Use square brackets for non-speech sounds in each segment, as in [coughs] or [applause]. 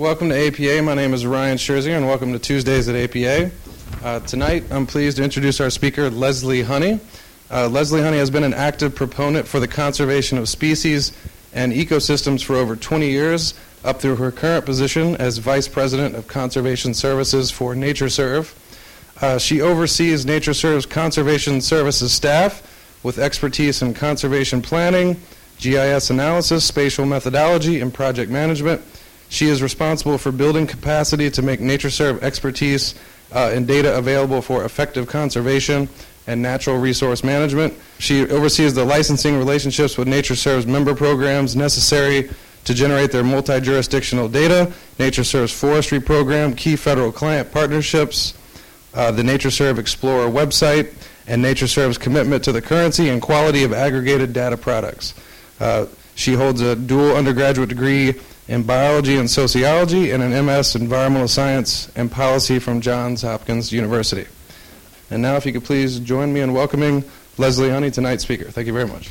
Welcome to APA. My name is Ryan Scherzinger, and welcome to Tuesdays at APA. Uh, tonight, I'm pleased to introduce our speaker, Leslie Honey. Uh, Leslie Honey has been an active proponent for the conservation of species and ecosystems for over 20 years, up through her current position as Vice President of Conservation Services for NatureServe. Uh, she oversees NatureServe's conservation services staff with expertise in conservation planning, GIS analysis, spatial methodology, and project management. She is responsible for building capacity to make NatureServe expertise uh, and data available for effective conservation and natural resource management. She oversees the licensing relationships with NatureServe's member programs necessary to generate their multi-jurisdictional data, NatureServe's forestry program, key federal client partnerships, uh, the NatureServe Explorer website, and NatureServe's commitment to the currency and quality of aggregated data products. Uh, she holds a dual undergraduate degree in biology and sociology and an MS environmental science and policy from Johns Hopkins University. And now, if you could please join me in welcoming Leslie Honey, tonight's speaker. Thank you very much.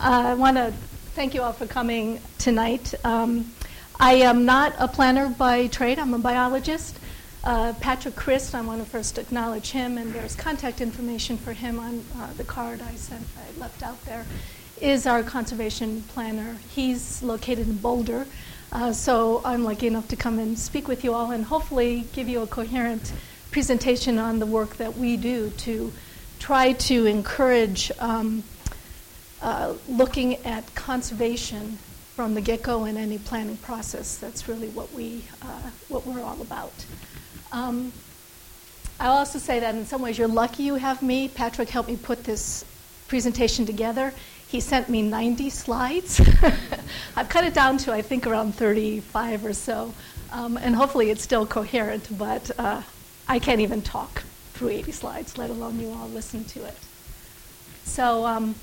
Uh, I want to thank you all for coming tonight. Um, I am not a planner by trade, I'm a biologist. Uh, Patrick Crist, I want to first acknowledge him, and there's contact information for him on uh, the card I sent, I left out there is our conservation planner. He's located in Boulder. Uh, so I'm lucky enough to come and speak with you all and hopefully give you a coherent presentation on the work that we do to try to encourage um, uh, looking at conservation from the get-go in any planning process. That's really what we uh, what we're all about. Um, I'll also say that in some ways you're lucky you have me. Patrick helped me put this presentation together. He sent me 90 slides. [laughs] I've cut it down to, I think, around 35 or so. Um, and hopefully it's still coherent, but uh, I can't even talk through 80 slides, let alone you all listen to it. So, um,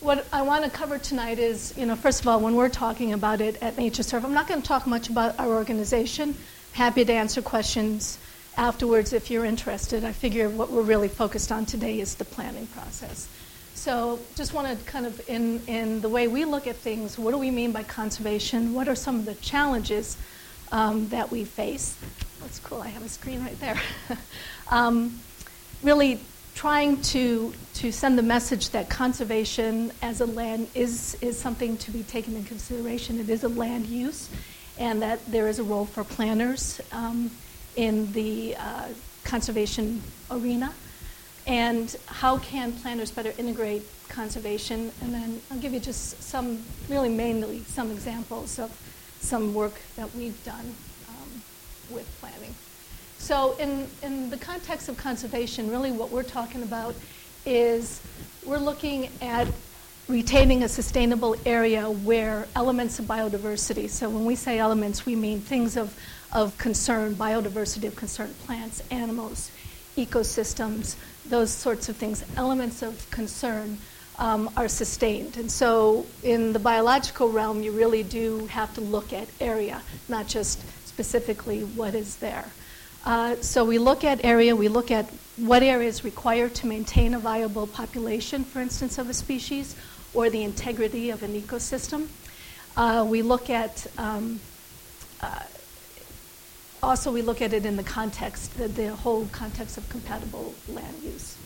what I want to cover tonight is, you know, first of all, when we're talking about it at NatureServe, I'm not going to talk much about our organization. Happy to answer questions afterwards if you're interested. I figure what we're really focused on today is the planning process. So just want to kind of, in, in the way we look at things, what do we mean by conservation? What are some of the challenges um, that we face? That's cool, I have a screen right there. [laughs] um, really trying to, to send the message that conservation as a land is, is something to be taken in consideration. It is a land use, and that there is a role for planners um, in the uh, conservation arena and how can planners better integrate conservation? And then I'll give you just some, really mainly some examples of some work that we've done um, with planning. So in, in the context of conservation, really what we're talking about is we're looking at retaining a sustainable area where elements of biodiversity, so when we say elements, we mean things of, of concern, biodiversity of concern, plants, animals, ecosystems, those sorts of things, elements of concern, um, are sustained. And so, in the biological realm, you really do have to look at area, not just specifically what is there. Uh, so, we look at area, we look at what area is required to maintain a viable population, for instance, of a species, or the integrity of an ecosystem. Uh, we look at um, uh, also, we look at it in the context, the, the whole context of compatible land use.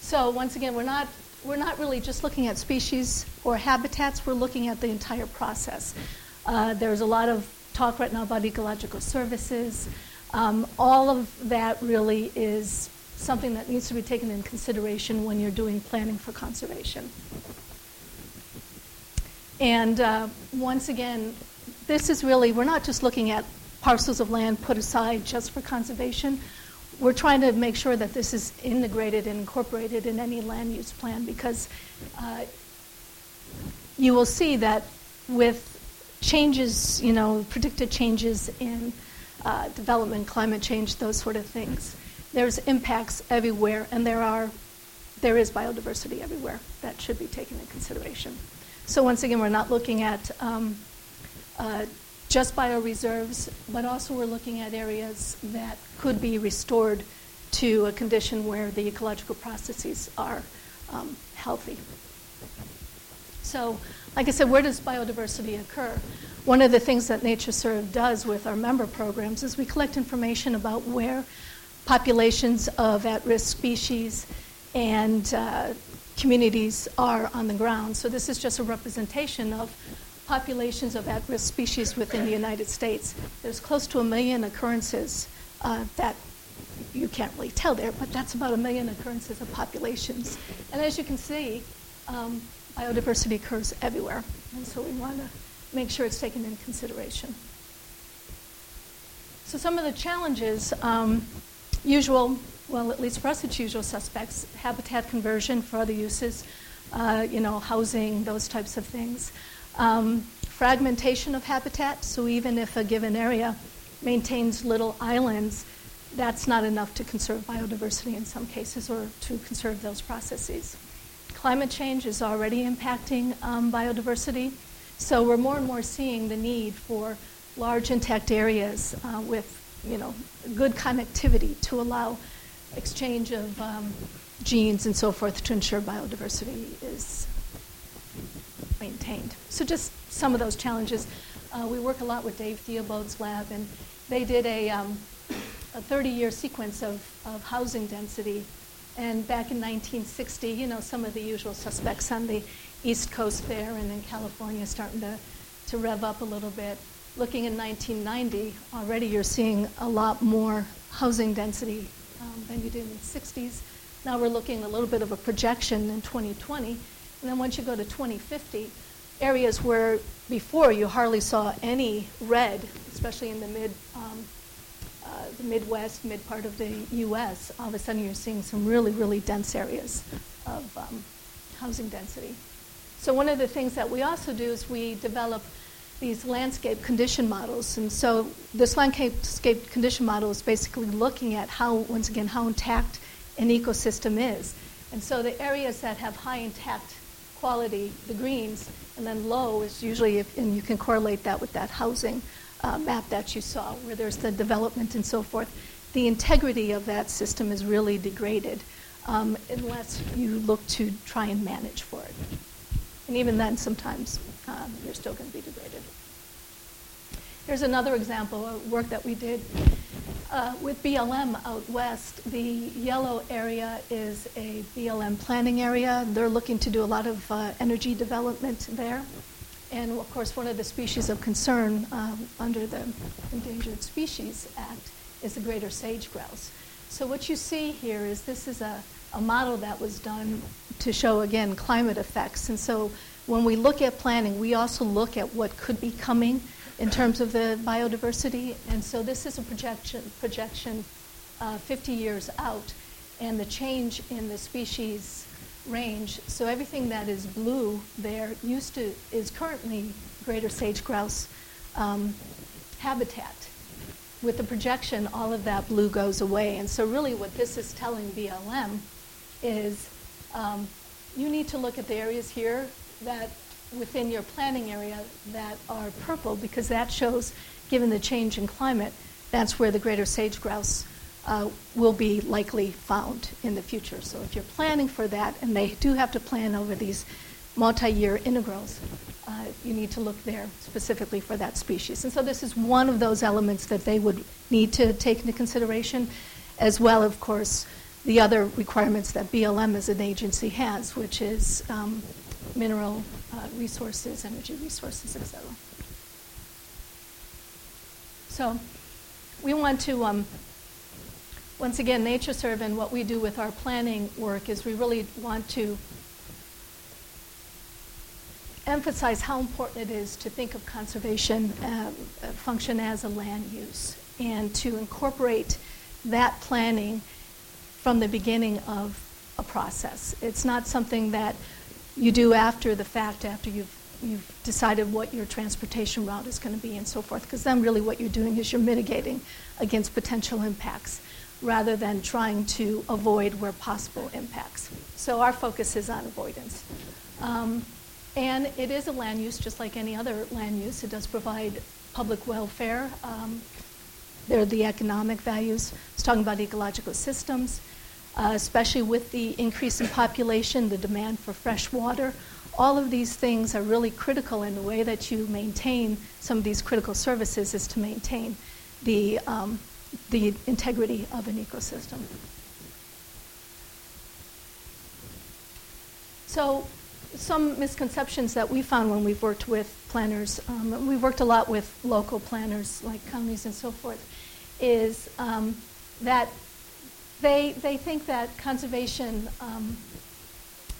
So once again, we're not, we're not really just looking at species or habitats, we're looking at the entire process. Uh, there's a lot of talk right now about ecological services. Um, all of that really is something that needs to be taken in consideration when you're doing planning for conservation. And uh, once again, this is really, we're not just looking at parcels of land put aside just for conservation. We're trying to make sure that this is integrated and incorporated in any land use plan because uh, you will see that with changes, you know, predicted changes in uh, development, climate change, those sort of things, there's impacts everywhere, and there are there is biodiversity everywhere that should be taken into consideration. So once again, we're not looking at um, uh, just bioreserves, but also we're looking at areas that could be restored to a condition where the ecological processes are um, healthy. So, like I said, where does biodiversity occur? One of the things that NatureServe does with our member programs is we collect information about where populations of at risk species and uh, communities are on the ground. So, this is just a representation of populations of at risk species within the United States. There's close to a million occurrences uh, that you can't really tell there, but that's about a million occurrences of populations. And as you can see, um, biodiversity occurs everywhere, and so we want to make sure it's taken into consideration. So some of the challenges, um, usual, well, at least for us, it's usual suspects: habitat conversion for other uses, uh, you know, housing, those types of things. Um, fragmentation of habitat. So even if a given area maintains little islands, that's not enough to conserve biodiversity in some cases or to conserve those processes. Climate change is already impacting um, biodiversity, so we're more and more seeing the need for large intact areas uh, with you know, good connectivity to allow exchange of um, genes and so forth to ensure biodiversity is maintained. So just some of those challenges. Uh, we work a lot with Dave Theobald's lab, and they did a um, a 30-year sequence of, of housing density. And back in 1960, you know, some of the usual suspects on the East Coast there and in California starting to, to rev up a little bit. Looking in 1990, already you're seeing a lot more housing density um, than you did in the 60s. Now we're looking a little bit of a projection in 2020. And then once you go to 2050, areas where before you hardly saw any red, especially in the mid um, uh, the Midwest, mid part of the U.S., all of a sudden you're seeing some really, really dense areas of um, housing density. So one of the things that we also do is we develop these landscape condition models. And so this landscape condition model is basically looking at how, once again, how intact an ecosystem is. And so the areas that have high intact quality, the greens, and then low is usually, if, and you can correlate that with that housing uh, map that you saw, where there's the development and so forth, the integrity of that system is really degraded um, unless you look to try and manage for it. And even then, sometimes um, you're still going to be degraded. Here's another example of work that we did uh, with BLM out west. The yellow area is a BLM planning area. They're looking to do a lot of uh, energy development there. And of course, one of the species of concern um, under the Endangered Species Act is the greater sage grouse. So what you see here is this is a, a model that was done to show, again, climate effects. And so when we look at planning, we also look at what could be coming in terms of the biodiversity. And so this is a projection, projection uh, 50 years out, and the change in the species range. So everything that is blue there used to is currently greater sage grouse um, habitat. With the projection, all of that blue goes away. And so really what this is telling BLM is um, you need to look at the areas here that within your planning area that are purple because that shows, given the change in climate, that's where the greater sage grouse uh, will be likely found in the future. So if you're planning for that, and they do have to plan over these multi-year integrals, uh, you need to look there specifically for that species. And so this is one of those elements that they would need to take into consideration, as well, of course, the other requirements that BLM as an agency has, which is um, mineral uh, resources, energy resources, et cetera. So we want to um, once again, NatureServe and what we do with our planning work is we really want to emphasize how important it is to think of conservation uh, function as a land use and to incorporate that planning from the beginning of a process. It's not something that you do after the fact, after you've you've decided what your transportation route is going to be and so forth, because then really what you're doing is you're mitigating against potential impacts rather than trying to avoid where possible impacts. So our focus is on avoidance. Um, and it is a land use just like any other land use. It does provide public welfare. Um, there are the economic values. It's talking about ecological systems, uh, especially with the increase in population, the demand for fresh water. all of these things are really critical in the way that you maintain some of these critical services is to maintain the, um, the integrity of an ecosystem. So some misconceptions that we found when we've worked with planners, um, we've worked a lot with local planners like counties and so forth, is um, that they, they think that conservation um,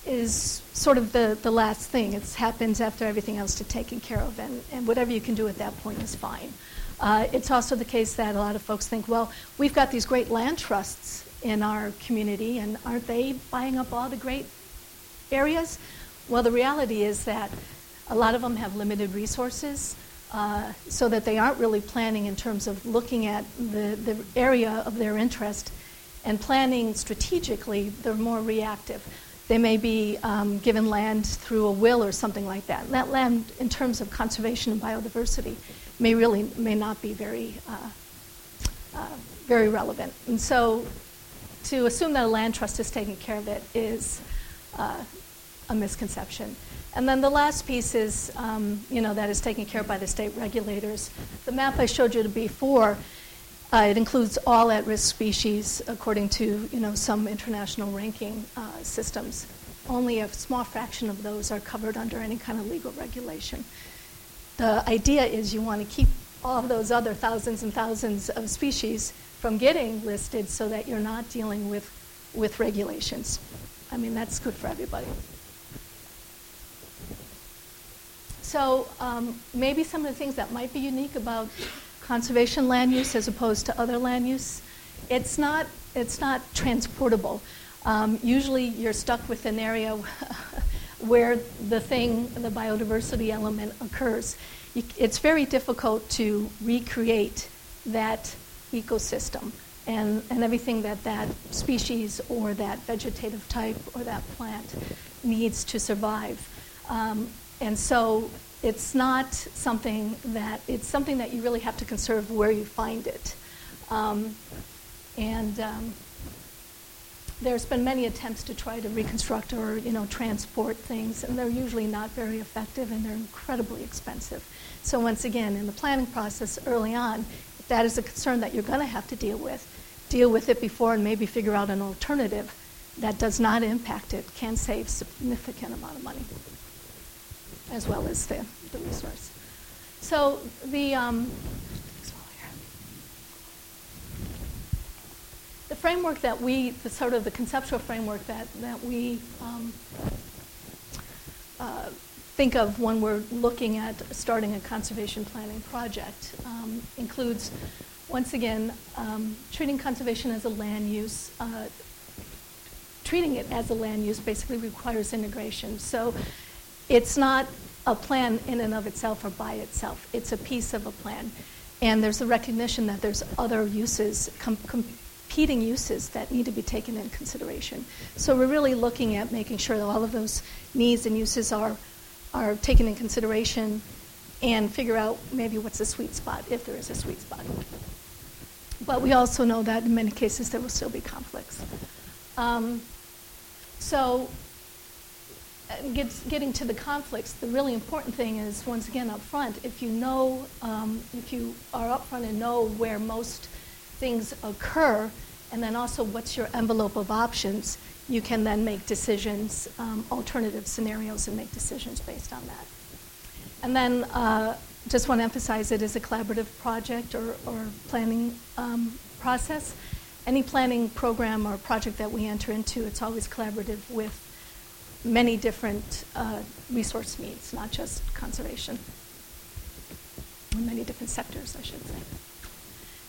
is sort of the, the last thing. It happens after everything else is taken care of, and, and whatever you can do at that point is fine. Uh, it's also the case that a lot of folks think, well, we've got these great land trusts in our community, and aren't they buying up all the great areas? Well, the reality is that a lot of them have limited resources, uh, so that they aren't really planning in terms of looking at the, the area of their interest and planning strategically. They're more reactive. They may be um, given land through a will or something like that. That land, in terms of conservation and biodiversity, may really may not be very uh, uh, very relevant. And so, to assume that a land trust is taking care of it is uh, a misconception. And then the last piece is, um, you know, that is taken care of by the state regulators. The map I showed you before, uh, it includes all at-risk species according to, you know, some international ranking uh, systems. Only a small fraction of those are covered under any kind of legal regulation. The idea is you want to keep all of those other thousands and thousands of species from getting listed so that you're not dealing with, with regulations. I mean, that's good for everybody. So um, maybe some of the things that might be unique about conservation land use as opposed to other land use, it's not, it's not transportable. Um, usually you're stuck with an area [laughs] where the thing, the biodiversity element occurs. It's very difficult to recreate that ecosystem and, and everything that that species or that vegetative type or that plant needs to survive. Um, and so it's not something that, it's something that you really have to conserve where you find it. Um, and um, there's been many attempts to try to reconstruct or, you know, transport things, and they're usually not very effective and they're incredibly expensive. So once again, in the planning process early on, if that is a concern that you're going to have to deal with, deal with it before and maybe figure out an alternative that does not impact it, can save significant amount of money as well as the, the resource. So the, um, the framework that we, the sort of the conceptual framework that, that we um, uh, think of when we're looking at starting a conservation planning project um, includes, once again, um, treating conservation as a land use. Uh, treating it as a land use basically requires integration. So it's not a plan in and of itself or by itself. It's a piece of a plan. And there's a recognition that there's other uses, com- competing uses that need to be taken in consideration. So we're really looking at making sure that all of those needs and uses are, are taken in consideration and figure out maybe what's the sweet spot, if there is a sweet spot. But we also know that in many cases there will still be conflicts. Um, so gets, getting to the conflicts, the really important thing is, once again, up front, if you know, um, if you are up front and know where most things occur, and then also what's your envelope of options, you can then make decisions, um, alternative scenarios, and make decisions based on that. And then uh, just want to emphasize it is a collaborative project or, or planning um, process. Any planning program or project that we enter into, it's always collaborative with many different uh, resource needs, not just conservation, many different sectors, I should say.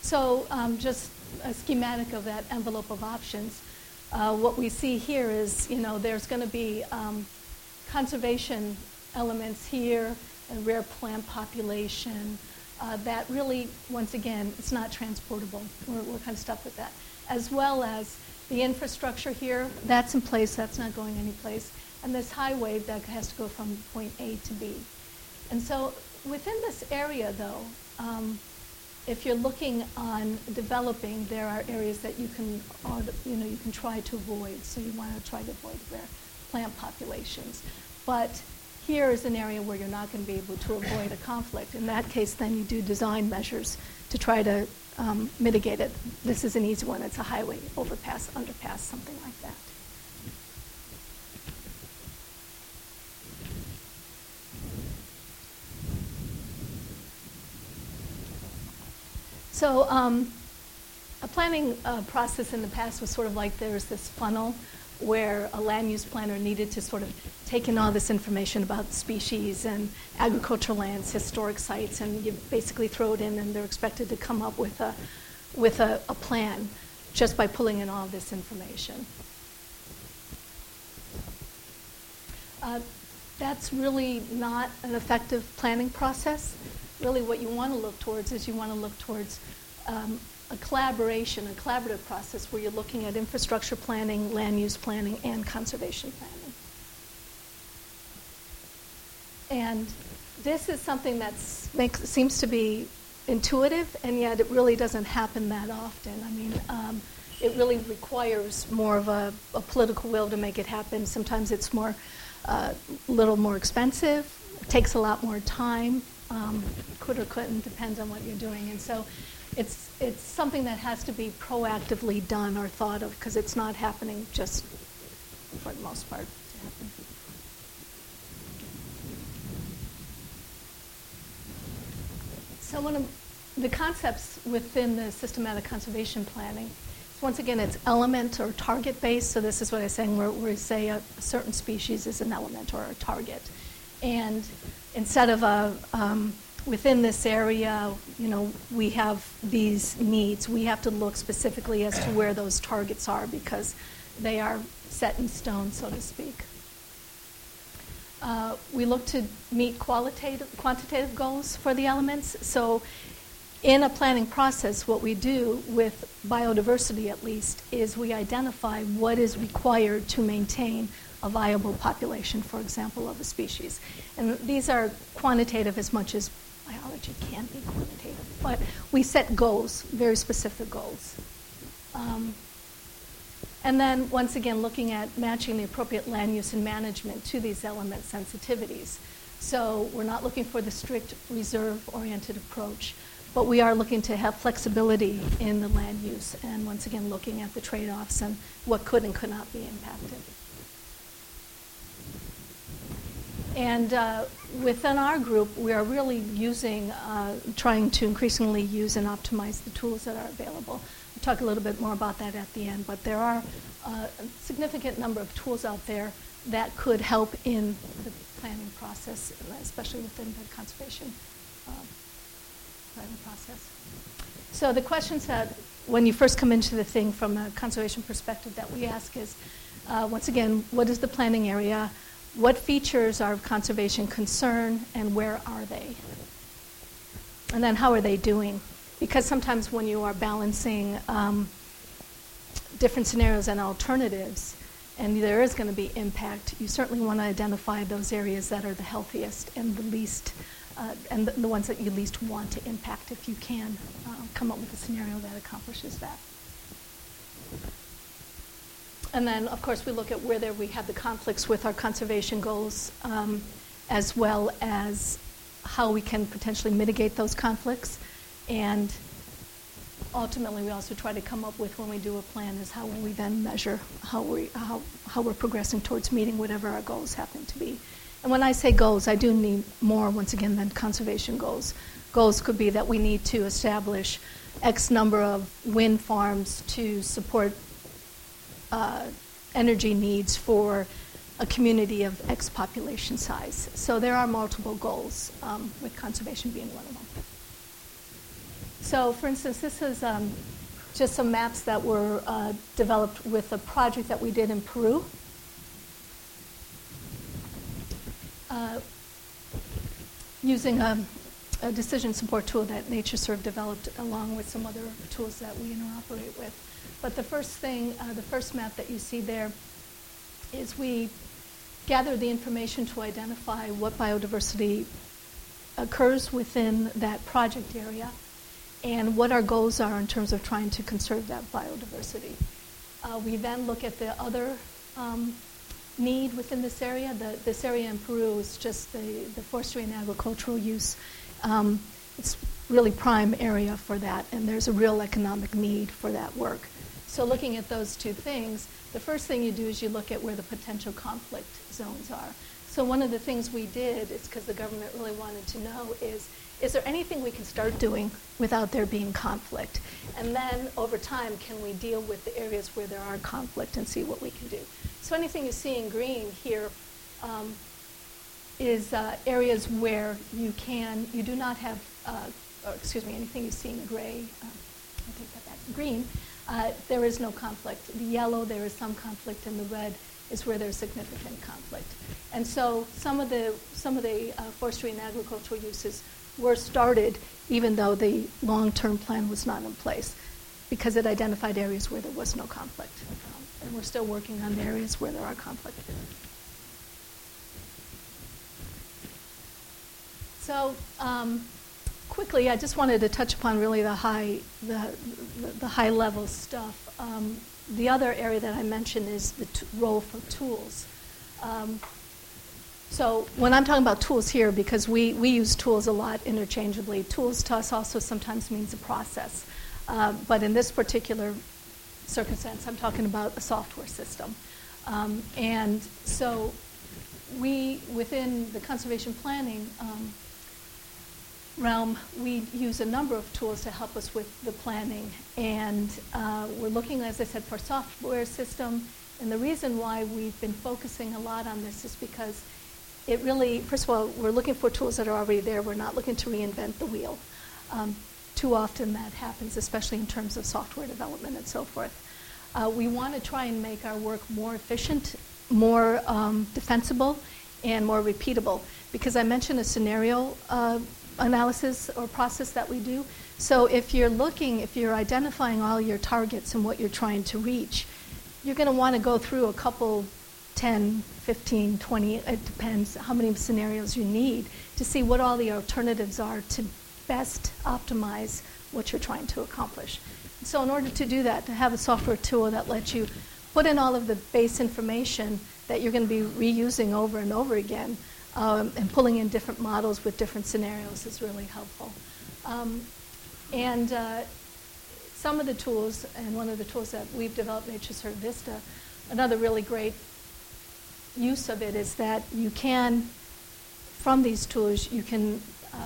So um, just a schematic of that envelope of options. Uh, what we see here is, you know, there's going to be um, conservation elements here, and rare plant population. Uh, that really, once again, it's not transportable. We're, we're kind of stuck with that. As well as the infrastructure here, that's in place, that's not going anyplace and this highway that has to go from point A to B. And so within this area, though, um, if you're looking on developing, there are areas that you can, you know, you can try to avoid. So you want to try to avoid rare plant populations. But here is an area where you're not going to be able to avoid a conflict. In that case, then you do design measures to try to um, mitigate it. This is an easy one. It's a highway, overpass, underpass, something like that. So um, a planning uh, process in the past was sort of like there was this funnel where a land use planner needed to sort of take in all this information about species and agricultural lands, historic sites, and you basically throw it in, and they're expected to come up with a with a, a plan just by pulling in all this information. Uh, that's really not an effective planning process. Really, what you want to look towards is you want to look towards um, a collaboration, a collaborative process where you're looking at infrastructure planning, land use planning, and conservation planning. And this is something that seems to be intuitive, and yet it really doesn't happen that often. I mean, um, it really requires more of a, a, political will to make it happen. Sometimes it's more, a uh, little more expensive. It takes a lot more time. Um, could or couldn't depends on what you're doing, and so it's it's something that has to be proactively done or thought of because it's not happening just for the most part. So one of the concepts within the systematic conservation planning, is once again, it's element or target based. So this is what I was saying, where, we say a, certain species is an element or a target, and instead of a um, within this area, you know, we have these needs. We have to look specifically as to where those targets are because they are set in stone, so to speak. Uh, we look to meet qualitative, quantitative goals for the elements. So, in a planning process, what we do with biodiversity, at least, is we identify what is required to maintain a viable population, for example, of a species. And these are quantitative as much as biology can be quantitative, but we set goals, very specific goals. Um, and then, once again, looking at matching the appropriate land use and management to these element sensitivities. So, we're not looking for the strict reserve oriented approach, but we are looking to have flexibility in the land use, and once again, looking at the trade offs and what could and could not be impacted. And uh, within our group, we are really using, uh, trying to increasingly use and optimize the tools that are available. We'll talk a little bit more about that at the end, but there are uh, a significant number of tools out there that could help in the planning process, especially within the conservation uh, planning process. So the questions that, when you first come into the thing from a conservation perspective that we ask is, uh, once again, what is the planning area? What features are of conservation concern and where are they? And then how are they doing? Because sometimes when you are balancing um, different scenarios and alternatives, and there is going to be impact, you certainly want to identify those areas that are the healthiest and the least, uh, and the, the, ones that you least want to impact if you can uh, come up with a scenario that accomplishes that. And then, of course, we look at where there we have the conflicts with our conservation goals, um, as well as how we can potentially mitigate those conflicts. And ultimately, we also try to come up with when we do a plan is how will we then measure how we how, how we're progressing towards meeting whatever our goals happen to be. And when I say goals, I do need more once again than conservation goals. Goals could be that we need to establish X number of wind farms to support uh, energy needs for a community of X population size. So there are multiple goals, um, with conservation being one of them. So, for instance, this is um, just some maps that were uh, developed with a project that we did in Peru. Uh, using a, a, decision support tool that NatureServe developed along with some other tools that we interoperate with. But the first thing, uh, the first map that you see there is we gather the information to identify what biodiversity occurs within that project area and what our goals are in terms of trying to conserve that biodiversity. Uh, we then look at the other um, need within this area. The, this area in Peru is just the, the forestry and agricultural use. Um, it's really prime area for that, and there's a real economic need for that work. So looking at those two things, the first thing you do is you look at where the potential conflict zones are. So one of the things we did is because the government really wanted to know is is there anything we can start doing without there being conflict? And then over time, can we deal with the areas where there are conflict and see what we can do? So anything you see in green here um, is uh, areas where you can, you do not have, uh, excuse me, anything you see in gray, uh, I take that green, uh, there is no conflict. The yellow, there is some conflict, and the red is where there's significant conflict. And so some of the, some of the uh, forestry and agricultural uses were started even though the long-term plan was not in place because it identified areas where there was no conflict. Um, and we're still working on the areas where there are conflict. So um, quickly, I just wanted to touch upon really the high, the, the, the high level stuff. Um, the other area that I mentioned is the t- role for tools. Um, so when I'm talking about tools here, because we, we use tools a lot interchangeably, tools to us also sometimes means a process. Uh, but in this particular circumstance, I'm talking about a software system. Um, and so we, within the conservation planning um, realm, we use a number of tools to help us with the planning. And uh, we're looking, as I said, for a software system. And the reason why we've been focusing a lot on this is because it really, first of all, we're looking for tools that are already there. We're not looking to reinvent the wheel. Um, too often that happens, especially in terms of software development and so forth. Uh, we want to try and make our work more efficient, more um, defensible, and more repeatable. Because I mentioned a scenario uh, analysis or process that we do. So if you're looking, if you're identifying all your targets and what you're trying to reach, you're going to want to go through a couple 10, 15, 20, it depends how many scenarios you need to see what all the alternatives are to best optimize what you're trying to accomplish. So, in order to do that, to have a software tool that lets you put in all of the base information that you're going to be reusing over and over again um, and pulling in different models with different scenarios is really helpful. Um, and uh, some of the tools, and one of the tools that we've developed, NatureServe Vista, another really great use of it is that you can, from these tools, you can uh,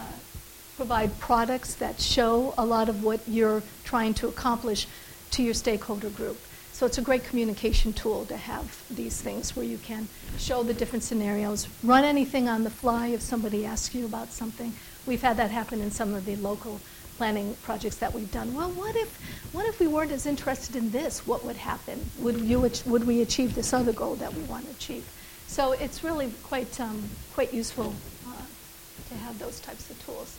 provide products that show a lot of what you're trying to accomplish to your stakeholder group. So it's a great communication tool to have these things where you can show the different scenarios, run anything on the fly if somebody asks you about something. We've had that happen in some of the local planning projects that we've done. Well, what if, what if we weren't as interested in this? What would happen? Would, you, would we achieve this other goal that we want to achieve? So it's really quite, um, quite useful uh, to have those types of tools.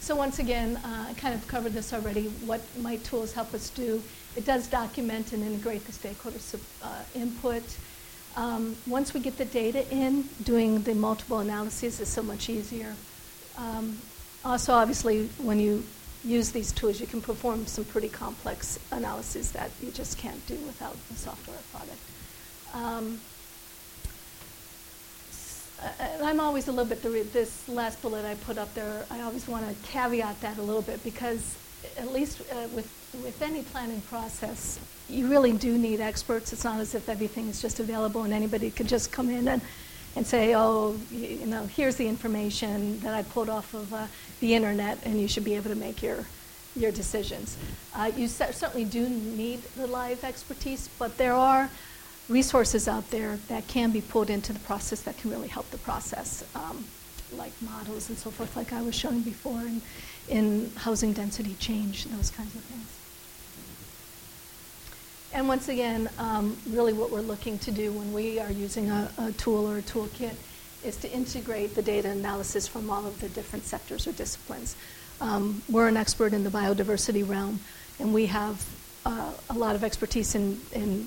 So once again, uh, I kind of covered this already. What might tools help us do? It does document and integrate the stakeholder uh, input. Um, once we get the data in, doing the multiple analyses is so much easier. Um, also, obviously, when you use these tools, you can perform some pretty complex analyses that you just can't do without the software product. Um, I'm always a little bit, this last bullet I put up there, I always want to caveat that a little bit because at least uh, with, with any planning process, you really do need experts. It's not as if everything is just available and anybody could just come in and, and say, oh, you know, here's the information that I pulled off of uh, the internet and you should be able to make your, your decisions. Uh, you certainly do need the live expertise, but there are resources out there that can be pulled into the process that can really help the process, um, like models and so forth, like I was showing before, in, in housing density change, those kinds of things. And once again, um, really what we're looking to do when we are using a, a, tool or a toolkit is to integrate the data analysis from all of the different sectors or disciplines. Um, we're an expert in the biodiversity realm, and we have uh, a lot of expertise in, in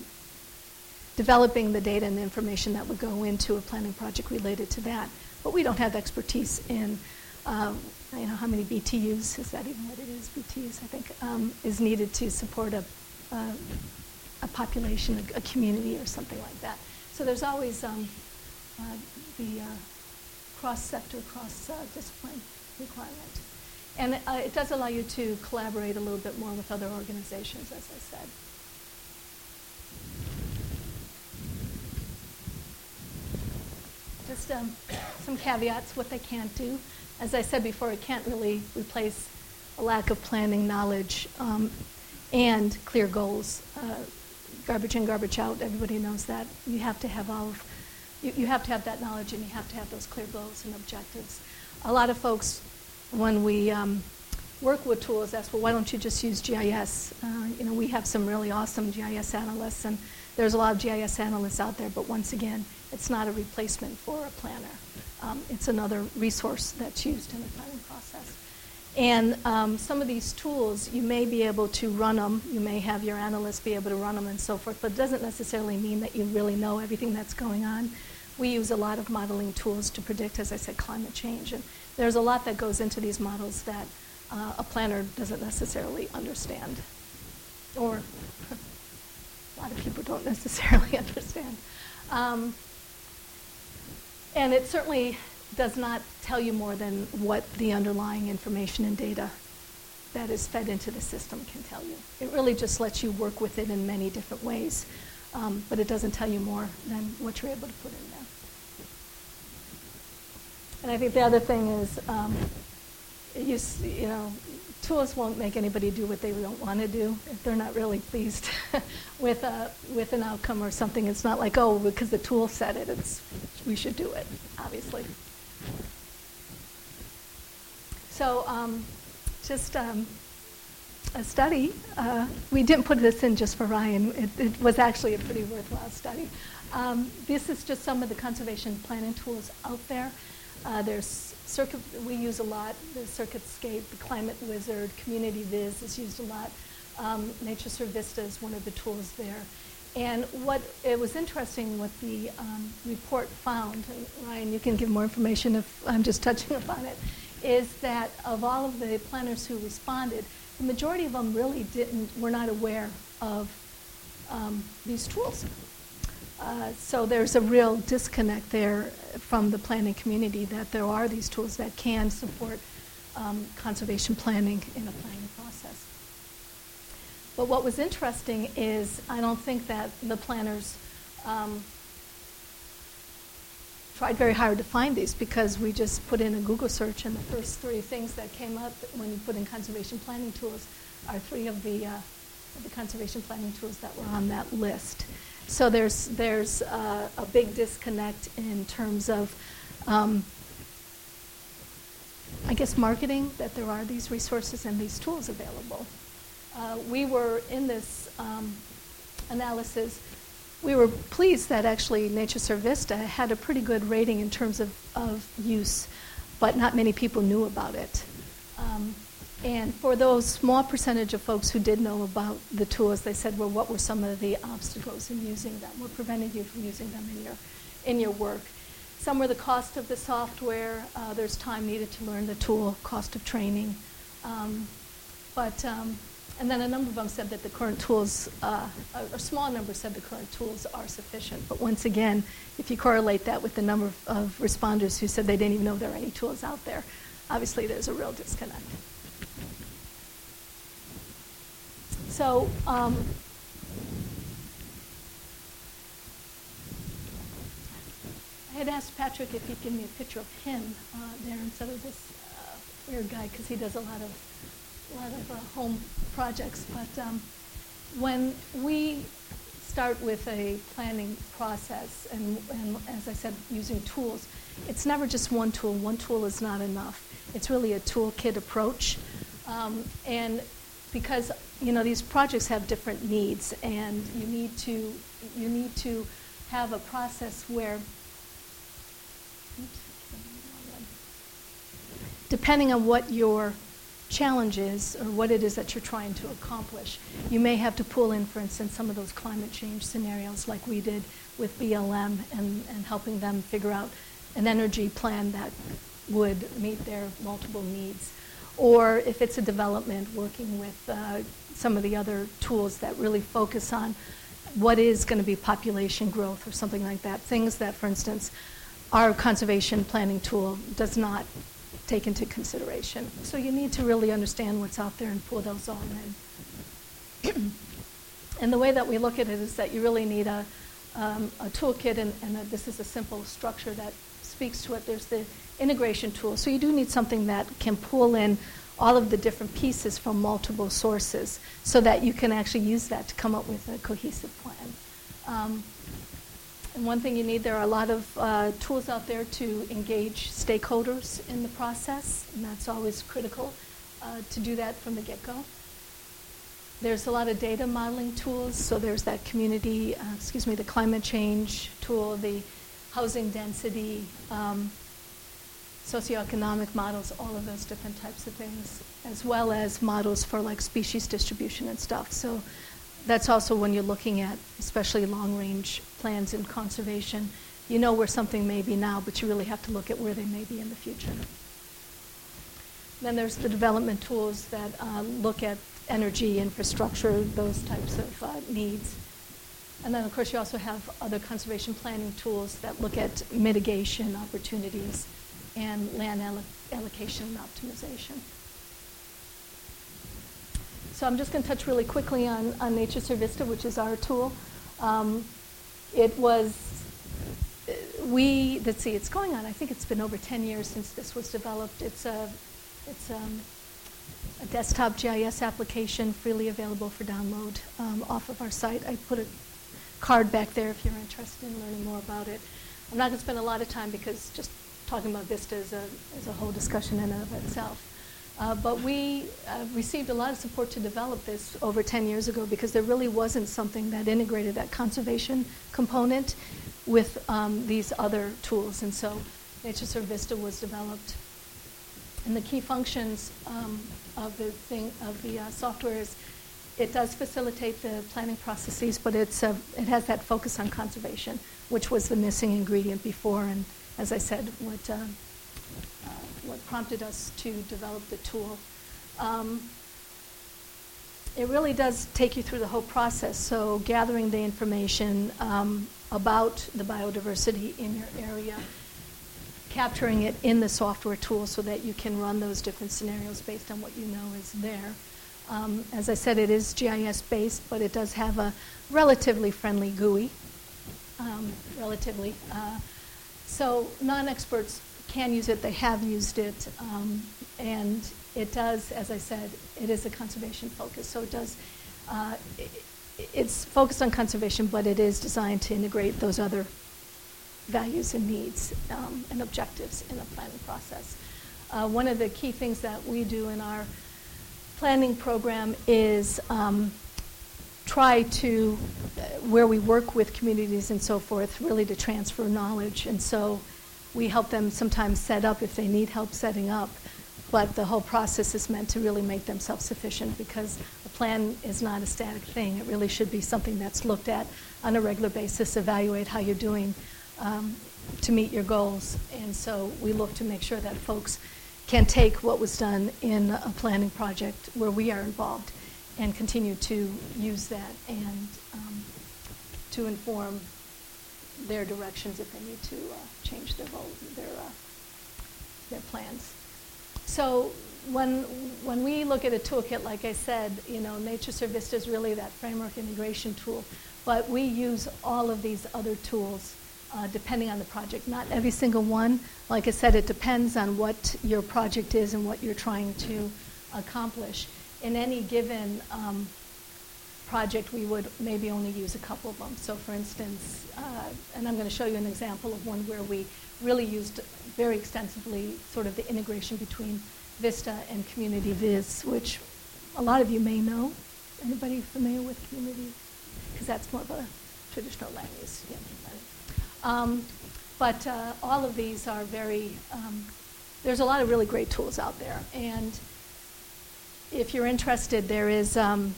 developing the data and the information that would go into a planning project related to that. But we don't have expertise in, um, you know, how many BTUs, is that even what it is, BTUs, I think, um, is needed to support a, a population, a, a, community or something like that. So there's always um, uh, the uh, cross-sector, cross-discipline requirement. And uh, it does allow you to collaborate a little bit more with other organizations, as I said. Just um, [coughs] some caveats, what they can't do. As I said before, it can't really replace a lack of planning knowledge um, and clear goals. Uh, garbage in, garbage out, everybody knows that. You have to have all of, you, you have to have that knowledge and you have to have those clear goals and objectives. A lot of folks, when we um, work with tools, ask, well, why don't you just use GIS? Uh, you know, we have some really awesome GIS analysts, and there's a lot of GIS analysts out there, but once again, it's not a replacement for a planner. Um, it's another resource that's used in the planning process. And um, some of these tools, you may be able to run them, you may have your analysts be able to run them and so forth, but it doesn't necessarily mean that you really know everything that's going on. We use a lot of modeling tools to predict, as I said, climate change. And there's a lot that goes into these models that uh, a planner doesn't necessarily understand, or [laughs] a lot of people don't [laughs] necessarily understand. Um, and it certainly does not tell you more than what the underlying information and data that is fed into the system can tell you. It really just lets you work with it in many different ways, um, but it doesn't tell you more than what you're able to put in there. And I think the other thing is, um, you, you know, tools won't make anybody do what they don't want to do if they're not really pleased [laughs] with a, with an outcome or something. It's not like oh because the tool said it. It's we should do it, obviously. So um, just um, a study. Uh, we didn't put this in just for Ryan. It, it was actually a pretty worthwhile study. Um, this is just some of the conservation planning tools out there. Uh, there's circuit, we use a lot, the Circuitscape, the Climate Wizard, Community Viz is used a lot. Um, NatureServe Vista is one of the tools there. And what it was interesting what the um, report found, and Ryan, you can give more information if I'm just touching upon it, is that of all of the planners who responded, the majority of them really didn't, were not aware of um, these tools. Uh, so there's a real disconnect there from the planning community that there are these tools that can support um, conservation planning in a planning process. But what was interesting is I don't think that the planners um, tried very hard to find these because we just put in a Google search and the first three things that came up when you put in conservation planning tools are three of the, uh, of the conservation planning tools that were on that list. So there's, there's uh, a big disconnect in terms of, um, I guess, marketing, that there are these resources and these tools available. Uh, we were in this um, analysis, we were pleased that actually NatureServe Vista had a pretty good rating in terms of, of use, but not many people knew about it. Um, and for those small percentage of folks who did know about the tools, they said, well, what were some of the obstacles in using them? What prevented you from using them in your, in your work? Some were the cost of the software. Uh, there's time needed to learn the tool, cost of training. Um, but, um, and then a number of them said that the current tools, uh, a, small number said the current tools are sufficient. But once again, if you correlate that with the number of, of responders who said they didn't even know there are any tools out there, obviously there's a real disconnect. So, um, I had asked Patrick if he'd give me a picture of him uh, there instead of this uh, weird guy because he does a lot of a lot of uh, home projects. But um, when we start with a planning process, and, and as I said, using tools, it's never just one tool. One tool is not enough. It's really a toolkit approach, um, and because you know these projects have different needs, and you need to you need to have a process where, depending on what your challenge is or what it is that you're trying to accomplish, you may have to pull in, for instance, some of those climate change scenarios like we did with BLM and, and helping them figure out an energy plan that would meet their multiple needs or if it's a development, working with uh, some of the other tools that really focus on what is going to be population growth or something like that. Things that, for instance, our conservation planning tool does not take into consideration. So you need to really understand what's out there and pull those all in. [clears throat] and the way that we look at it is that you really need a, um, a toolkit, and, and a, this is a simple structure that speaks to it. There's the integration tool. So you do need something that can pull in all of the different pieces from multiple sources so that you can actually use that to come up with a cohesive plan. Um, and one thing you need, there are a lot of uh, tools out there to engage stakeholders in the process, and that's always critical uh, to do that from the get-go. There's a lot of data modeling tools, so there's that community, uh, excuse me, the climate change tool, the housing density, um, socioeconomic models, all of those different types of things, as well as models for like species distribution and stuff. So that's also when you're looking at, especially long range plans in conservation, you know where something may be now, but you really have to look at where they may be in the future. Then there's the development tools that uh, look at energy, infrastructure, those types of uh, needs. And then, of course, you also have other conservation planning tools that look at mitigation opportunities and land allocation and optimization. So I'm just going to touch really quickly on, on NatureServe Vista, which is our tool. Um, it was, we, let's see, it's going on, I think it's been over 10 years since this was developed. It's a, it's um, a desktop GIS application freely available for download um, off of our site. I put a card back there if you're interested in learning more about it. I'm not going to spend a lot of time because just talking about Vista is a, is a whole discussion in and of itself. Uh, but we uh, received a lot of support to develop this over 10 years ago because there really wasn't something that integrated that conservation component with um, these other tools. And so NatureServe Vista was developed. And the key functions um, of the thing of the uh, software is it does facilitate the planning processes, but it's a, it has that focus on conservation, which was the missing ingredient before. And as I said, what, uh, uh, what prompted us to develop the tool. Um, it really does take you through the whole process. So gathering the information um, about the biodiversity in your area, capturing it in the software tool so that you can run those different scenarios based on what you know is there. Um, as I said, it is GIS based, but it does have a relatively friendly GUI. Um, relatively. Uh, so non-experts can use it. They have used it, um, and it does, as I said, it is a conservation focus. So it does. Uh, it, it's focused on conservation, but it is designed to integrate those other values and needs um, and objectives in the planning process. Uh, one of the key things that we do in our planning program is um, try to, uh, where we work with communities and so forth, really to transfer knowledge. And so we help them sometimes set up if they need help setting up. But the whole process is meant to really make them self sufficient because a plan is not a static thing. It really should be something that's looked at on a regular basis, evaluate how you're doing um, to meet your goals. And so we look to make sure that folks can take what was done in a planning project where we are involved and continue to use that and um, to inform their directions if they need to uh, change their vote, their uh, their plans. So when when we look at a toolkit, like I said, you know, NatureServe Vista is really that framework integration tool, but we use all of these other tools uh, depending on the project. Not every single one. Like I said, it depends on what your project is and what you're trying to accomplish in any given um, project, we would maybe only use a couple of them. So, for instance, uh, and I'm going to show you an example of one where we really used very extensively sort of the integration between Vista and Community Viz, which a lot of you may know. Anybody familiar with Community? Because that's more of a traditional land use. Yeah. Um, but uh, all of these are very, um, there's a lot of really great tools out there. And if you're interested, there is, um,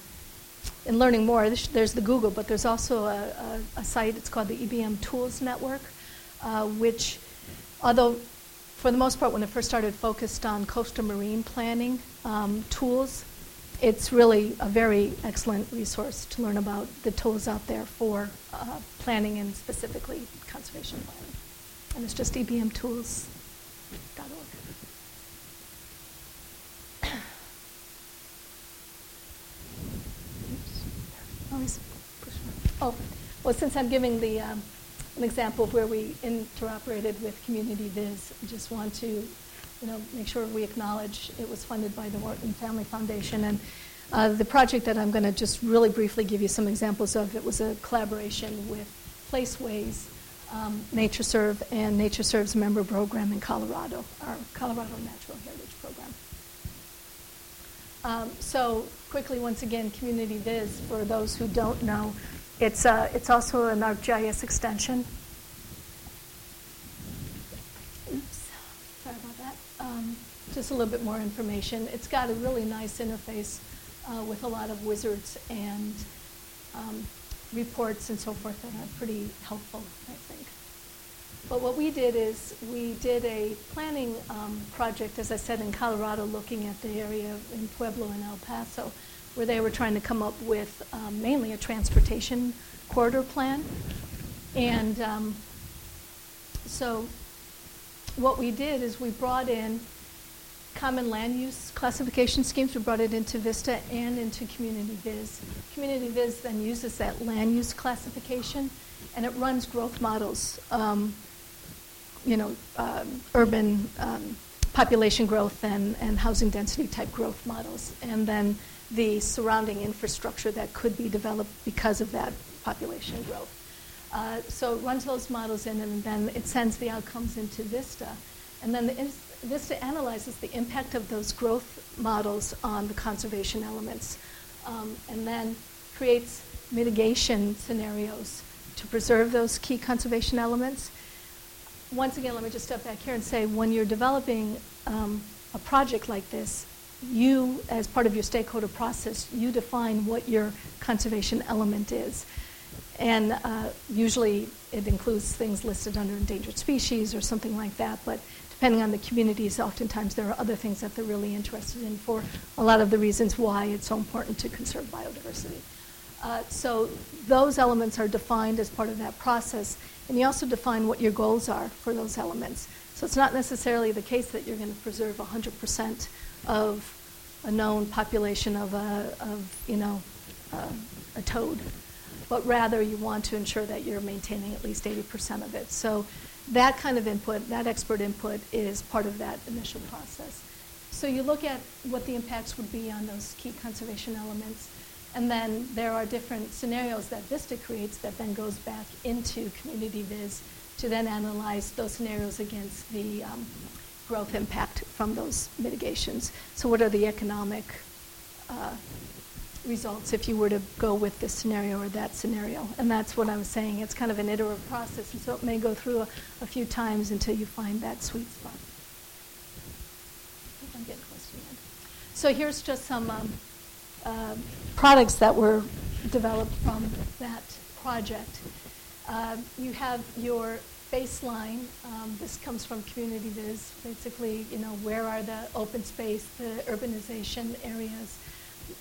in learning more, there's the Google, but there's also a, a, a site, it's called the EBM Tools Network, uh, which, although for the most part, when it first started, focused on coastal marine planning um, tools. it's really a very excellent resource to learn about the tools out there for uh, planning and specifically conservation planning. And it's just ebmtools.org. Oops. Oh, well, since I'm giving the um, an example of where we interoperated with Community Viz, I just want to, you know, make sure we acknowledge it was funded by the Orton Family Foundation. And uh, the project that I'm going to just really briefly give you some examples of, it was a collaboration with Placeways, um, NatureServe, and NatureServe's member program in Colorado, our Colorado Natural Heritage. Um, so quickly, once again, Community Viz, for those who don't know, it's, uh, it's also an ArcGIS extension. Oops, sorry about that. Um, just a little bit more information. It's got a really nice interface uh, with a lot of wizards and um, reports and so forth that are pretty helpful, I think. But what we did is we did a planning um, project, as I said, in Colorado, looking at the area in Pueblo and El Paso where they were trying to come up with um, mainly a transportation corridor plan. And um, so what we did is we brought in common land use classification schemes. We brought it into VISTA and into Community Viz. Community Viz then uses that land use classification, and it runs growth models, um, you know, um, urban um, population growth and, and housing density type growth models. And then the surrounding infrastructure that could be developed because of that population growth. Uh, so it runs those models in and then it sends the outcomes into VISTA. And then the VISTA analyzes the impact of those growth models on the conservation elements um, and then creates mitigation scenarios to preserve those key conservation elements. Once again, let me just step back here and say when you're developing um, a project like this, you, as part of your stakeholder process, you define what your conservation element is. And uh, usually it includes things listed under endangered species or something like that, but depending on the communities, oftentimes there are other things that they're really interested in for a lot of the reasons why it's so important to conserve biodiversity. Uh, so those elements are defined as part of that process, and you also define what your goals are for those elements. So it's not necessarily the case that you're going to preserve 100% of a known population of a, of, you know, uh, a toad, but rather you want to ensure that you're maintaining at least 80% of it. So that kind of input, that expert input, is part of that initial process. So you look at what the impacts would be on those key conservation elements, and then there are different scenarios that VISTA creates that then goes back into Community Viz to then analyze those scenarios against the um, growth impact from those mitigations. So, what are the economic uh, results if you were to go with this scenario or that scenario? And that's what I'm saying. It's kind of an iterative process, and so it may go through a, a few times until you find that sweet spot. I'm getting close to the end. So, here's just some um, uh, products that were developed from that project. Uh, you have your baseline. Um, this comes from Community Viz. Basically, you know, where are the open space, the urbanization areas,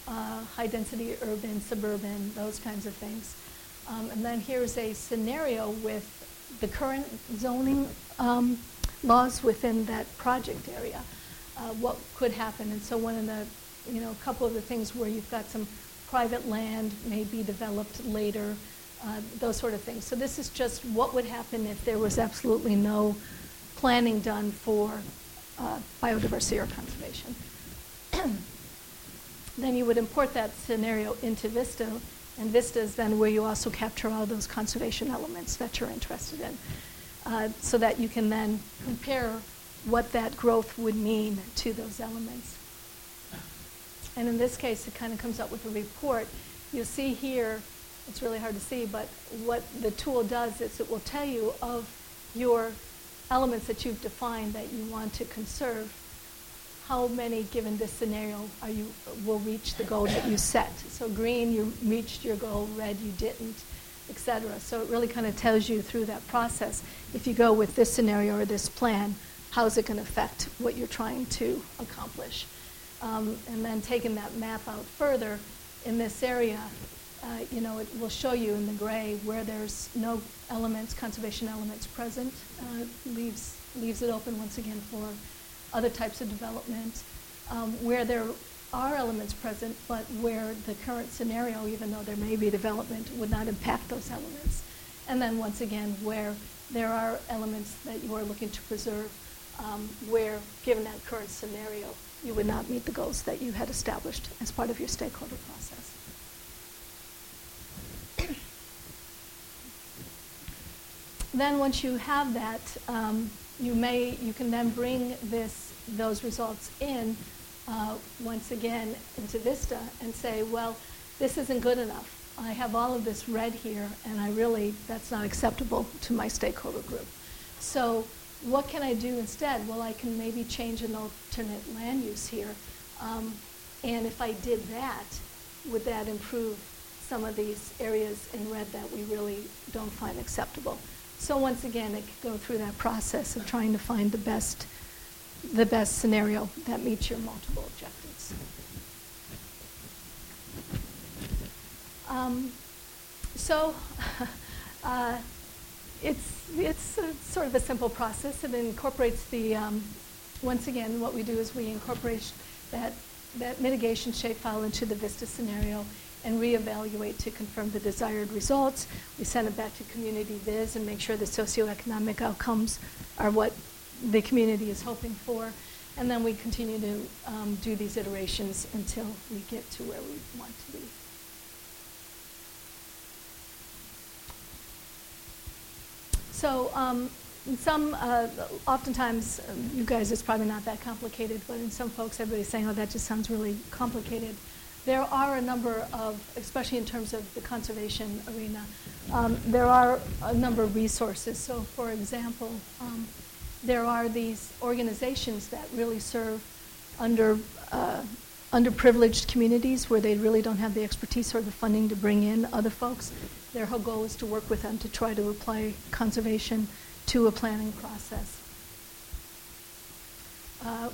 uh, high density urban, suburban, those kinds of things. Um, and then here's a scenario with the current zoning um, laws within that project area. Uh, what could happen? And so one of the, you know, a couple of the things where you've got some private land may be developed later uh, those sort of things. So this is just what would happen if there was absolutely no planning done for uh, biodiversity or conservation. [clears throat] then you would import that scenario into Vista, and Vista is then where you also capture all those conservation elements that you're interested in, uh, so that you can then compare what that growth would mean to those elements. And in this case, it kind of comes up with a report. You'll see here it's really hard to see, but what the tool does is it will tell you of your elements that you've defined that you want to conserve, how many given this scenario are you will reach the goal that you set. So green, you reached your goal, red, you didn't, etc. So it really kind of tells you through that process, if you go with this scenario or this plan, how is it going to affect what you're trying to accomplish. Um, and then taking that map out further in this area, uh, you know, it will show you in the gray where there's no elements, conservation elements present, uh, leaves, leaves it open once again for other types of development. Um, where there are elements present, but where the current scenario, even though there may be development, would not impact those elements. And then once again, where there are elements that you are looking to preserve, um, where, given that current scenario, you would not meet the goals that you had established as part of your stakeholder process. [clears throat] then once you have that, um, you may you can then bring this those results in uh, once again into Vista and say, well, this isn't good enough. I have all of this red here, and I really that's not acceptable to my stakeholder group. So what can I do instead? Well, I can maybe change an alternate land use here. Um, and if I did that, would that improve some of these areas in red that we really don't find acceptable? So once again, it could go through that process of trying to find the best, the best scenario that meets your multiple objectives. Um, so [laughs] uh, it's, it's a, sort of a simple process. It incorporates the, um, once again, what we do is we incorporate that, that mitigation shapefile into the VISTA scenario and reevaluate to confirm the desired results. We send it back to Community Viz and make sure the socioeconomic outcomes are what the community is hoping for. And then we continue to um, do these iterations until we get to where we want to be. So um, some, uh, oftentimes, um, you guys, it's probably not that complicated, but in some folks, everybody's saying, oh, that just sounds really complicated there are a number of, especially in terms of the conservation arena, um, there are a number of resources. So, for example, um, there are these organizations that really serve under uh, underprivileged communities where they really don't have the expertise or the funding to bring in other folks. Their whole goal is to work with them to try to apply conservation to a planning process. Uh,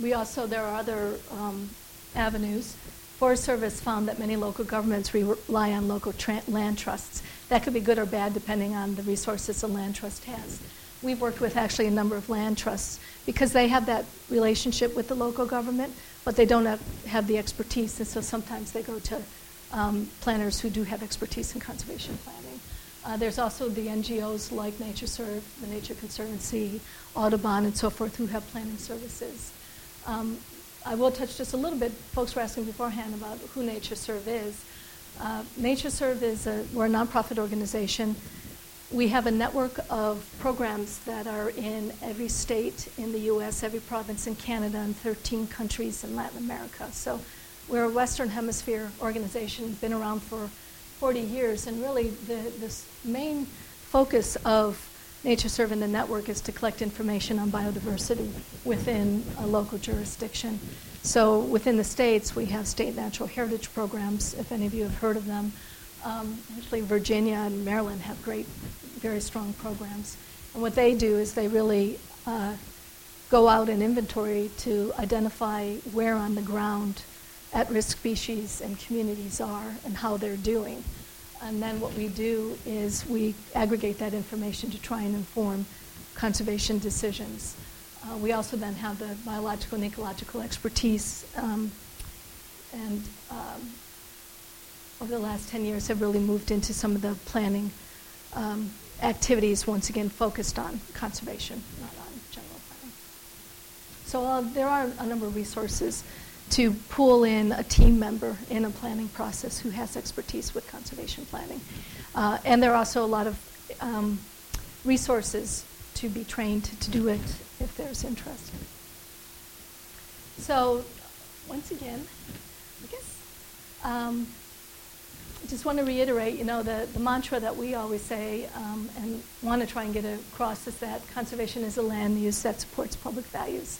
we also, there are other um, avenues. Forest Service found that many local governments rely on local tra- land trusts. That could be good or bad depending on the resources a land trust has. We've worked with actually a number of land trusts because they have that relationship with the local government, but they don't have, have the expertise, and so sometimes they go to um, planners who do have expertise in conservation planning. Uh, there's also the NGOs like NatureServe, the Nature Conservancy, Audubon, and so forth, who have planning services. Um, I will touch just a little bit. Folks were asking beforehand about who NatureServe is. Uh, NatureServe is a, we're a nonprofit organization. We have a network of programs that are in every state in the U.S., every province in Canada, and 13 countries in Latin America. So we're a Western Hemisphere organization, been around for 40 years, and really the, the main focus of NatureServe and the network is to collect information on biodiversity within a local jurisdiction. So within the states, we have state natural heritage programs, if any of you have heard of them. Um, actually, Virginia and Maryland have great, very strong programs. And what they do is they really uh, go out and inventory to identify where on the ground at-risk species and communities are and how they're doing. And then what we do is we aggregate that information to try and inform conservation decisions. Uh, we also then have the biological and ecological expertise, um, and um, over the last 10 years have really moved into some of the planning um, activities, once again focused on conservation, not on general planning. So uh, there are a number of resources to pull in a team member in a planning process who has expertise with conservation planning. Uh, and there are also a lot of um, resources to be trained to do it if there's interest. So, once again, I guess, um, I just want to reiterate, you know, the, the mantra that we always say um, and want to try and get across is that conservation is a land use that supports public values.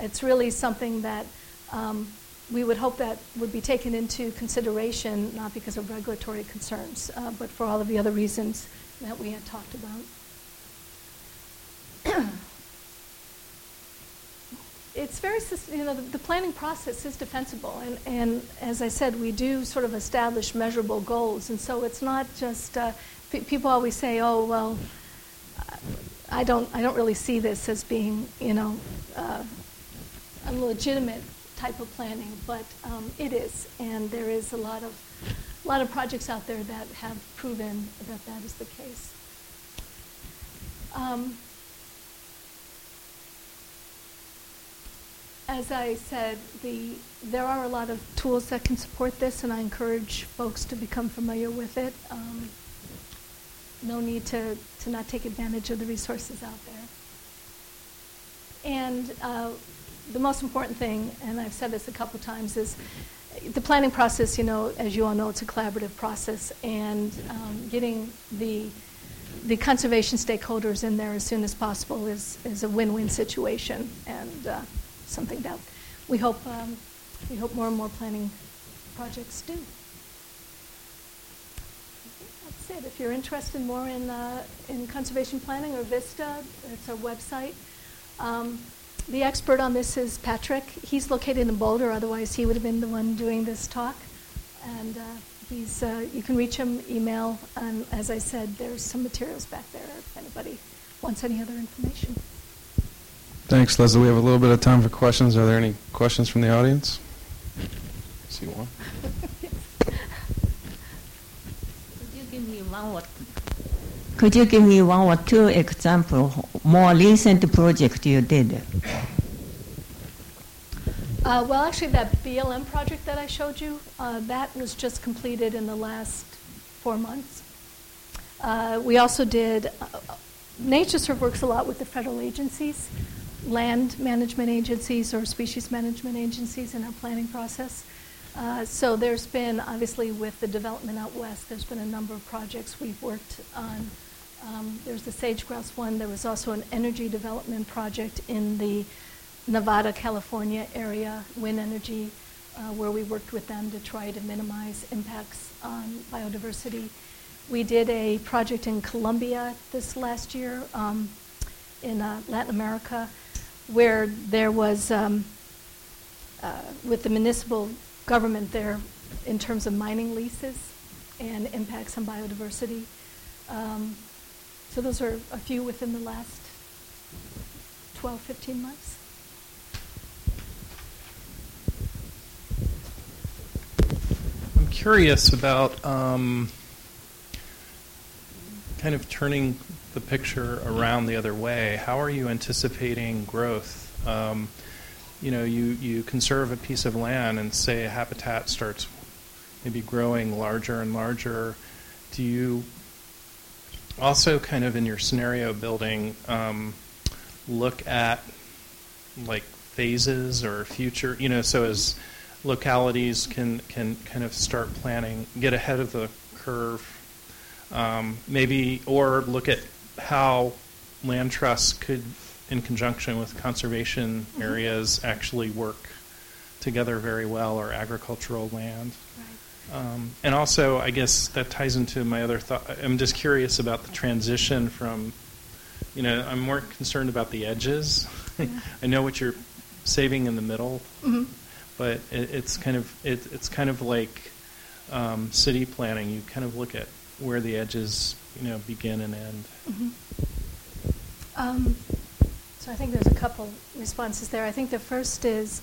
It's really something that um, we would hope that would be taken into consideration, not because of regulatory concerns, uh, but for all of the other reasons that we had talked about. [clears throat] it's very, you know, the, the planning process is defensible. And, and as I said, we do sort of establish measurable goals. And so it's not just, uh, pe- people always say, oh, well, I don't, I don't really see this as being, you know, uh, a legitimate type of planning, but um, it is. And there is a lot of, a lot of projects out there that have proven that that is the case. Um, as I said, the, there are a lot of tools that can support this, and I encourage folks to become familiar with it. Um, no need to, to not take advantage of the resources out there. And uh, the most important thing, and I've said this a couple times, is the planning process, you know, as you all know, it's a collaborative process, and um, getting the the conservation stakeholders in there as soon as possible is, is a win-win situation and uh, something that we hope um, we hope more and more planning projects do. That's it. If you're interested more in uh, in conservation planning or Vista, it's our website. Um, the expert on this is Patrick. He's located in Boulder, otherwise he would have been the one doing this talk. And uh, he's, uh, you can reach him, email, and as I said, there's some materials back there if anybody wants any other information. Thanks, Leslie. We have a little bit of time for questions. Are there any questions from the audience? I see one. Could you give me one or could you give me one or two example more recent project you did? Uh, well, actually, that BLM project that I showed you, uh, that was just completed in the last four months. Uh, we also did, uh, NatureServe works a lot with the federal agencies, land management agencies or species management agencies in our planning process. Uh, so there's been, obviously, with the development out west, there's been a number of projects we've worked on. Um, there's the sage grouse one. There was also an energy development project in the Nevada, California area, wind energy, uh, where we worked with them to try to minimize impacts on biodiversity. We did a project in Colombia this last year um, in uh, Latin America where there was, um, uh, with the municipal government there, in terms of mining leases and impacts on biodiversity. Um, so those are a few within the last 12, 15 months. I'm curious about um, kind of turning the picture around the other way. How are you anticipating growth? Um, you know, you, you conserve a piece of land and say a habitat starts maybe growing larger and larger. Do you also kind of in your scenario building um, look at like phases or future, you know, so as localities can, can kind of start planning, get ahead of the curve, um, maybe, or look at how land trusts could, in conjunction with conservation mm-hmm. areas, actually work together very well, or agricultural land. Um, and also, I guess that ties into my other thought. I'm just curious about the transition from, you know, I'm more concerned about the edges. Yeah. [laughs] I know what you're saving in the middle, mm-hmm but it, it's kind of it, it's kind of like um, city planning. You kind of look at where the edges, you know, begin and end. Mm-hmm. Um, so I think there's a couple responses there. I think the first is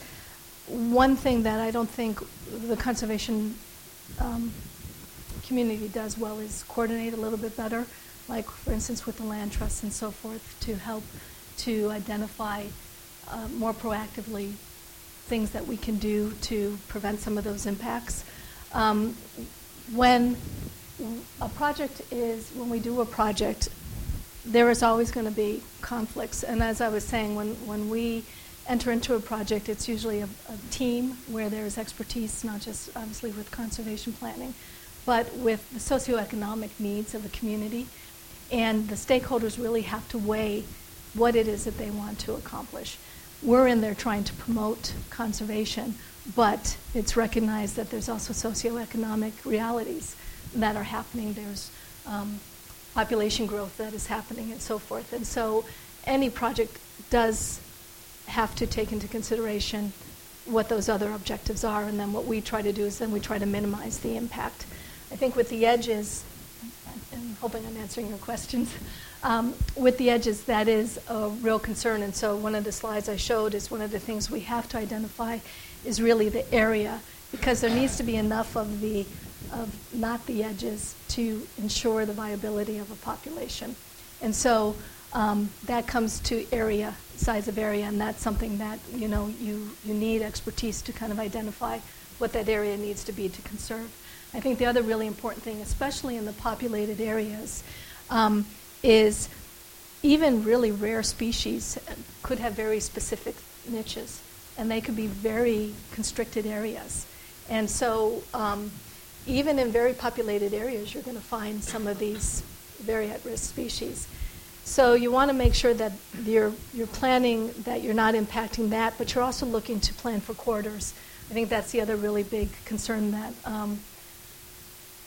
one thing that I don't think the conservation um, community does well is coordinate a little bit better, like for instance with the land trusts and so forth, to help to identify uh, more proactively things that we can do to prevent some of those impacts. Um, when a project is, when we do a project, there is always going to be conflicts. And as I was saying, when, when we enter into a project, it's usually a, a team where there's expertise, not just obviously with conservation planning, but with the socioeconomic needs of the community. And the stakeholders really have to weigh what it is that they want to accomplish we're in there trying to promote conservation, but it's recognized that there's also socioeconomic realities that are happening. There's um, population growth that is happening and so forth. And so any project does have to take into consideration what those other objectives are, and then what we try to do is then we try to minimize the impact. I think with the edges, I'm hoping I'm answering your questions. Um, with the edges, that is a real concern, and so one of the slides I showed is one of the things we have to identify is really the area, because there needs to be enough of the of not the edges to ensure the viability of a population. And so um, that comes to area, size of area, and that's something that you know you, you need expertise to kind of identify what that area needs to be to conserve. I think the other really important thing, especially in the populated areas, um, is even really rare species could have very specific niches, and they could be very constricted areas. And so, um, even in very populated areas, you're going to find some of these very at risk species. So, you want to make sure that you're, you're planning that you're not impacting that, but you're also looking to plan for corridors. I think that's the other really big concern that um,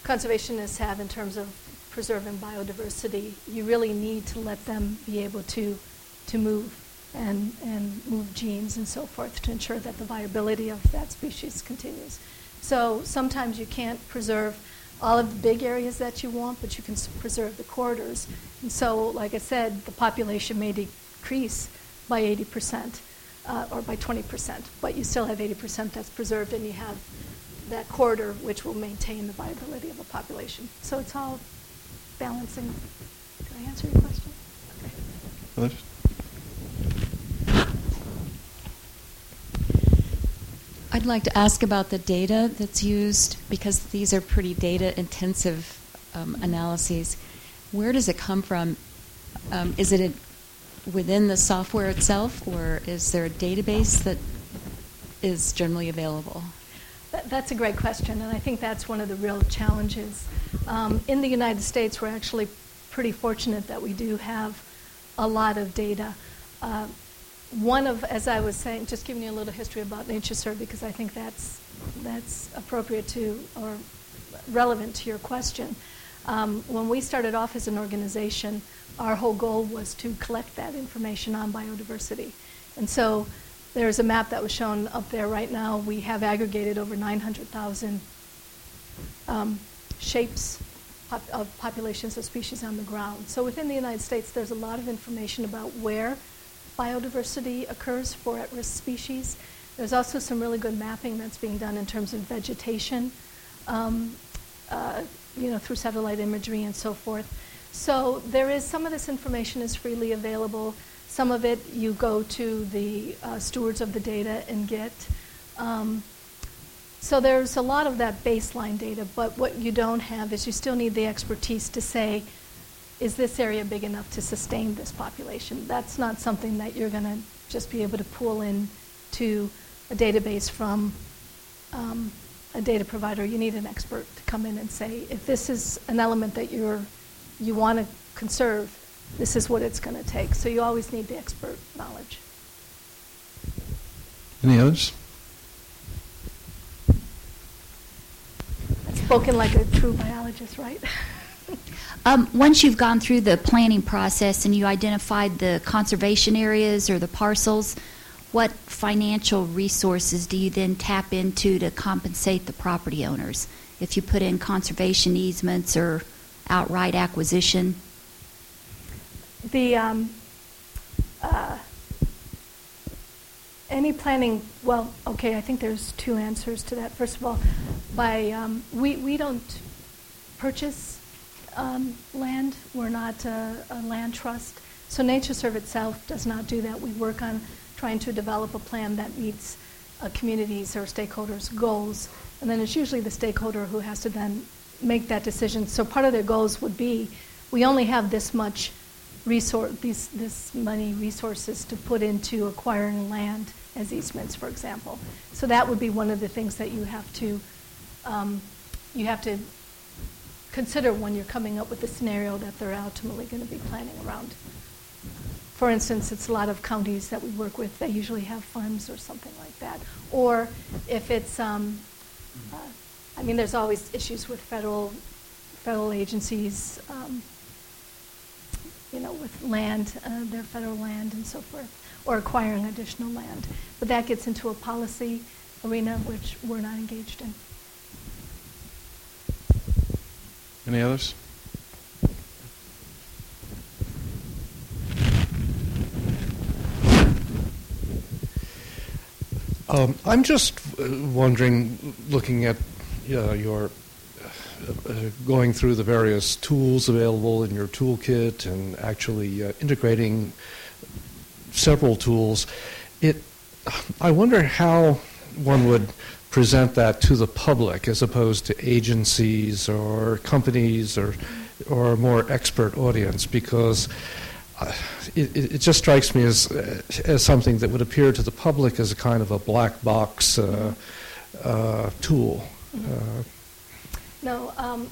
conservationists have in terms of preserving biodiversity, you really need to let them be able to, to move and, and move genes and so forth to ensure that the viability of that species continues. So sometimes you can't preserve all of the big areas that you want, but you can preserve the corridors. And so, like I said, the population may decrease by 80% uh, or by 20%, but you still have 80% that's preserved and you have that corridor which will maintain the viability of a population. So it's all balancing. Did I answer your question? Okay. I'd like to ask about the data that's used because these are pretty data intensive um, analyses. Where does it come from? Um, is it within the software itself, or is there a database that is generally available? That's a great question, and I think that's one of the real challenges um, in the United States, we're actually pretty fortunate that we do have a lot of data. Uh, one of, as I was saying, just giving you a little history about Nature NatureServe because I think that's that's appropriate to or relevant to your question. Um, when we started off as an organization, our whole goal was to collect that information on biodiversity, and so there's a map that was shown up there right now. We have aggregated over 900,000 um, shapes of populations of species on the ground. So within the United States, there's a lot of information about where biodiversity occurs for at-risk species. There's also some really good mapping that's being done in terms of vegetation, um, uh, you know, through satellite imagery and so forth. So there is some of this information is freely available. Some of it you go to the uh, stewards of the data and get. Um, so there's a lot of that baseline data, but what you don't have is you still need the expertise to say, is this area big enough to sustain this population? That's not something that you're going to just be able to pull in to a database from um, a data provider. You need an expert to come in and say, if this is an element that you're you want to conserve, this is what it's going to take. So you always need the expert knowledge. Any others? I've spoken like a true biologist, right? [laughs] Um, once you've gone through the planning process and you identified the conservation areas or the parcels, what financial resources do you then tap into to compensate the property owners? If you put in conservation easements or outright acquisition? The um, uh, any planning, well, okay, I think there's two answers to that. First of all, by um, we, we don't purchase um, land. We're not a, a, land trust. So NatureServe itself does not do that. We work on trying to develop a plan that meets a communities or stakeholders' goals. And then it's usually the stakeholder who has to then make that decision. So part of their goals would be we only have this much resource, these, this money resources to put into acquiring land as easements, for example. So that would be one of the things that you have to um, you have to consider when you're coming up with the scenario that they're ultimately going to be planning around. For instance, it's a lot of counties that we work with. They usually have farms or something like that. Or if it's, um, uh, I mean, there's always issues with federal federal agencies, um, you know, with land, uh, their federal land and so forth or acquiring additional land. But that gets into a policy arena which we're not engaged in. Any others? Um, I'm just uh, wondering, looking at uh, your uh, going through the various tools available in your toolkit and actually uh, integrating several tools, it I wonder how one would present that to the public as opposed to agencies or companies or or a more expert audience because uh, it, it, just strikes me as uh, as something that would appear to the public as a kind of a black box uh, uh tool. Mm-hmm. no, um,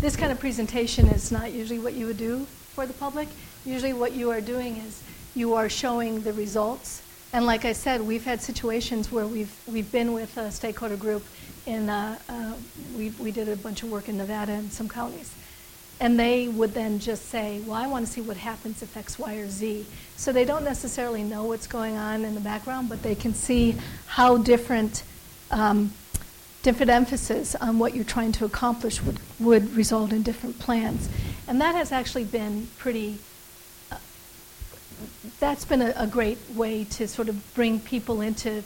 this kind of presentation is not usually what you would do for the public. Usually, what you are doing is you are showing the results. And like I said, we've had situations where we've we've been with a stakeholder group in uh, uh, we we did a bunch of work in Nevada and some counties and they would then just say, well, I want to see what happens if X, Y, or Z. So they don't necessarily know what's going on in the background, but they can see how different, um, different emphasis on what you're trying to accomplish would, would result in different plans. And that has actually been pretty, that's been a, a, great way to sort of bring people into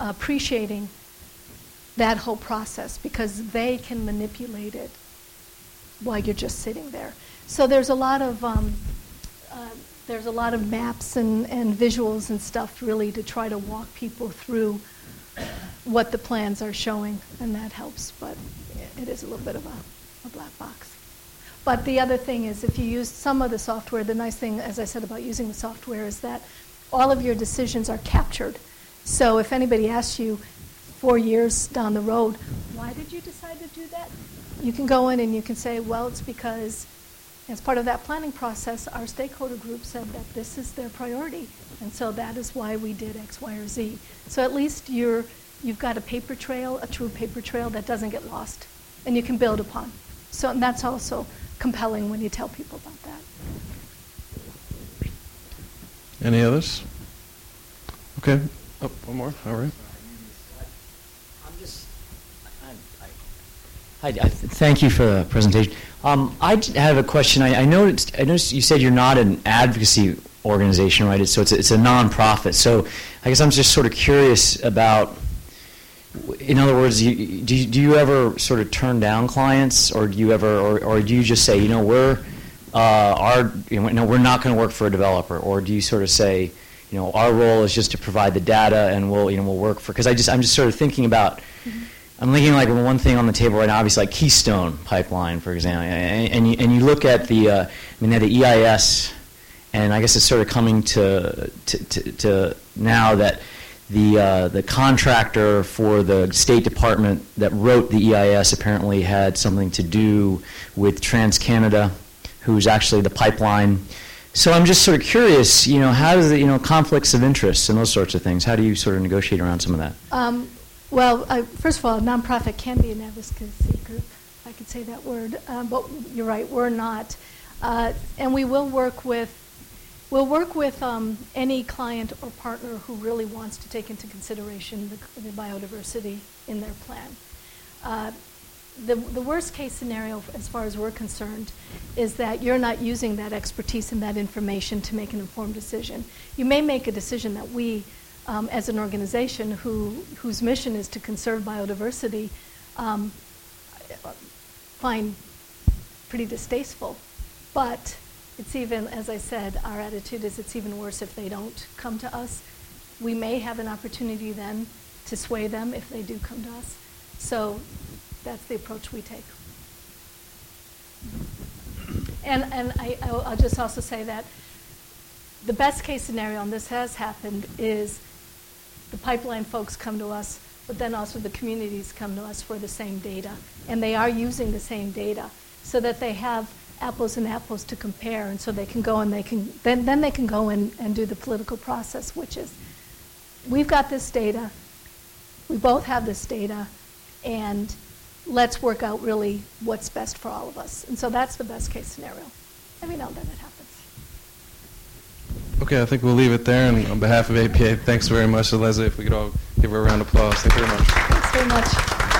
appreciating that whole process because they can manipulate it while you're just sitting there. So there's a lot of um, uh, there's a lot of maps and, and visuals and stuff really to try to walk people through what the plans are showing, and that helps. But it is a little bit of a, a black box. But the other thing is, if you use some of the software, the nice thing, as I said about using the software, is that all of your decisions are captured. So if anybody asks you four years down the road, why did you decide to do that? you can go in and you can say, well, it's because as part of that planning process, our stakeholder group said that this is their priority, and so that is why we did X, Y, or Z. So at least you're, you've got a paper trail, a true paper trail that doesn't get lost, and you can build upon. So and that's also compelling when you tell people about that. Any others? Okay. Oh, one more. All right. Hi, I thank you for the presentation. Um, I have a question. I, I, noticed, I noticed you said you're not an advocacy organization, right? It's, so it's a, it's a nonprofit. So I guess I'm just sort of curious about, in other words, you, do, you, do you ever sort of turn down clients, or do you ever, or, or do you just say, you know, we're uh, our, you know, no, we're not going to work for a developer, or do you sort of say, you know, our role is just to provide the data, and we'll, you know, we'll work for? Because I just, I'm just sort of thinking about. Mm-hmm I'm thinking like one thing on the table right now, obviously like Keystone Pipeline, for example, and, and, you, and you look at the, uh, I mean, the EIS, and I guess it's sort of coming to, to, to, to now that the, uh, the contractor for the State Department that wrote the EIS apparently had something to do with TransCanada, who's actually the pipeline. So I'm just sort of curious, you know, how does the, you know, conflicts of interest and those sorts of things, how do you sort of negotiate around some of that? Um, well, uh, first of all, a nonprofit can be an advocacy group. I could say that word, um, but you're right, we're not. Uh, and we will work with we'll work with um, any client or partner who really wants to take into consideration the, the biodiversity in their plan. Uh, the, the worst case scenario, as far as we're concerned, is that you're not using that expertise and that information to make an informed decision. You may make a decision that we um, as an organization who, whose mission is to conserve biodiversity um, find pretty distasteful. But it's even, as I said, our attitude is it's even worse if they don't come to us. We may have an opportunity then to sway them if they do come to us. So that's the approach we take. And, and I, I'll just also say that the best case scenario, and this has happened, is the pipeline folks come to us, but then also the communities come to us for the same data. And they are using the same data so that they have apples and apples to compare and so they can go and they can then, then they can go and, and do the political process, which is we've got this data, we both have this data, and let's work out really what's best for all of us. And so that's the best case scenario. Every now and then it happens. Okay, I think we'll leave it there. And on behalf of APA, thanks very much to Leslie. If we could all give her a round of applause. Thank you very much. Thanks very much.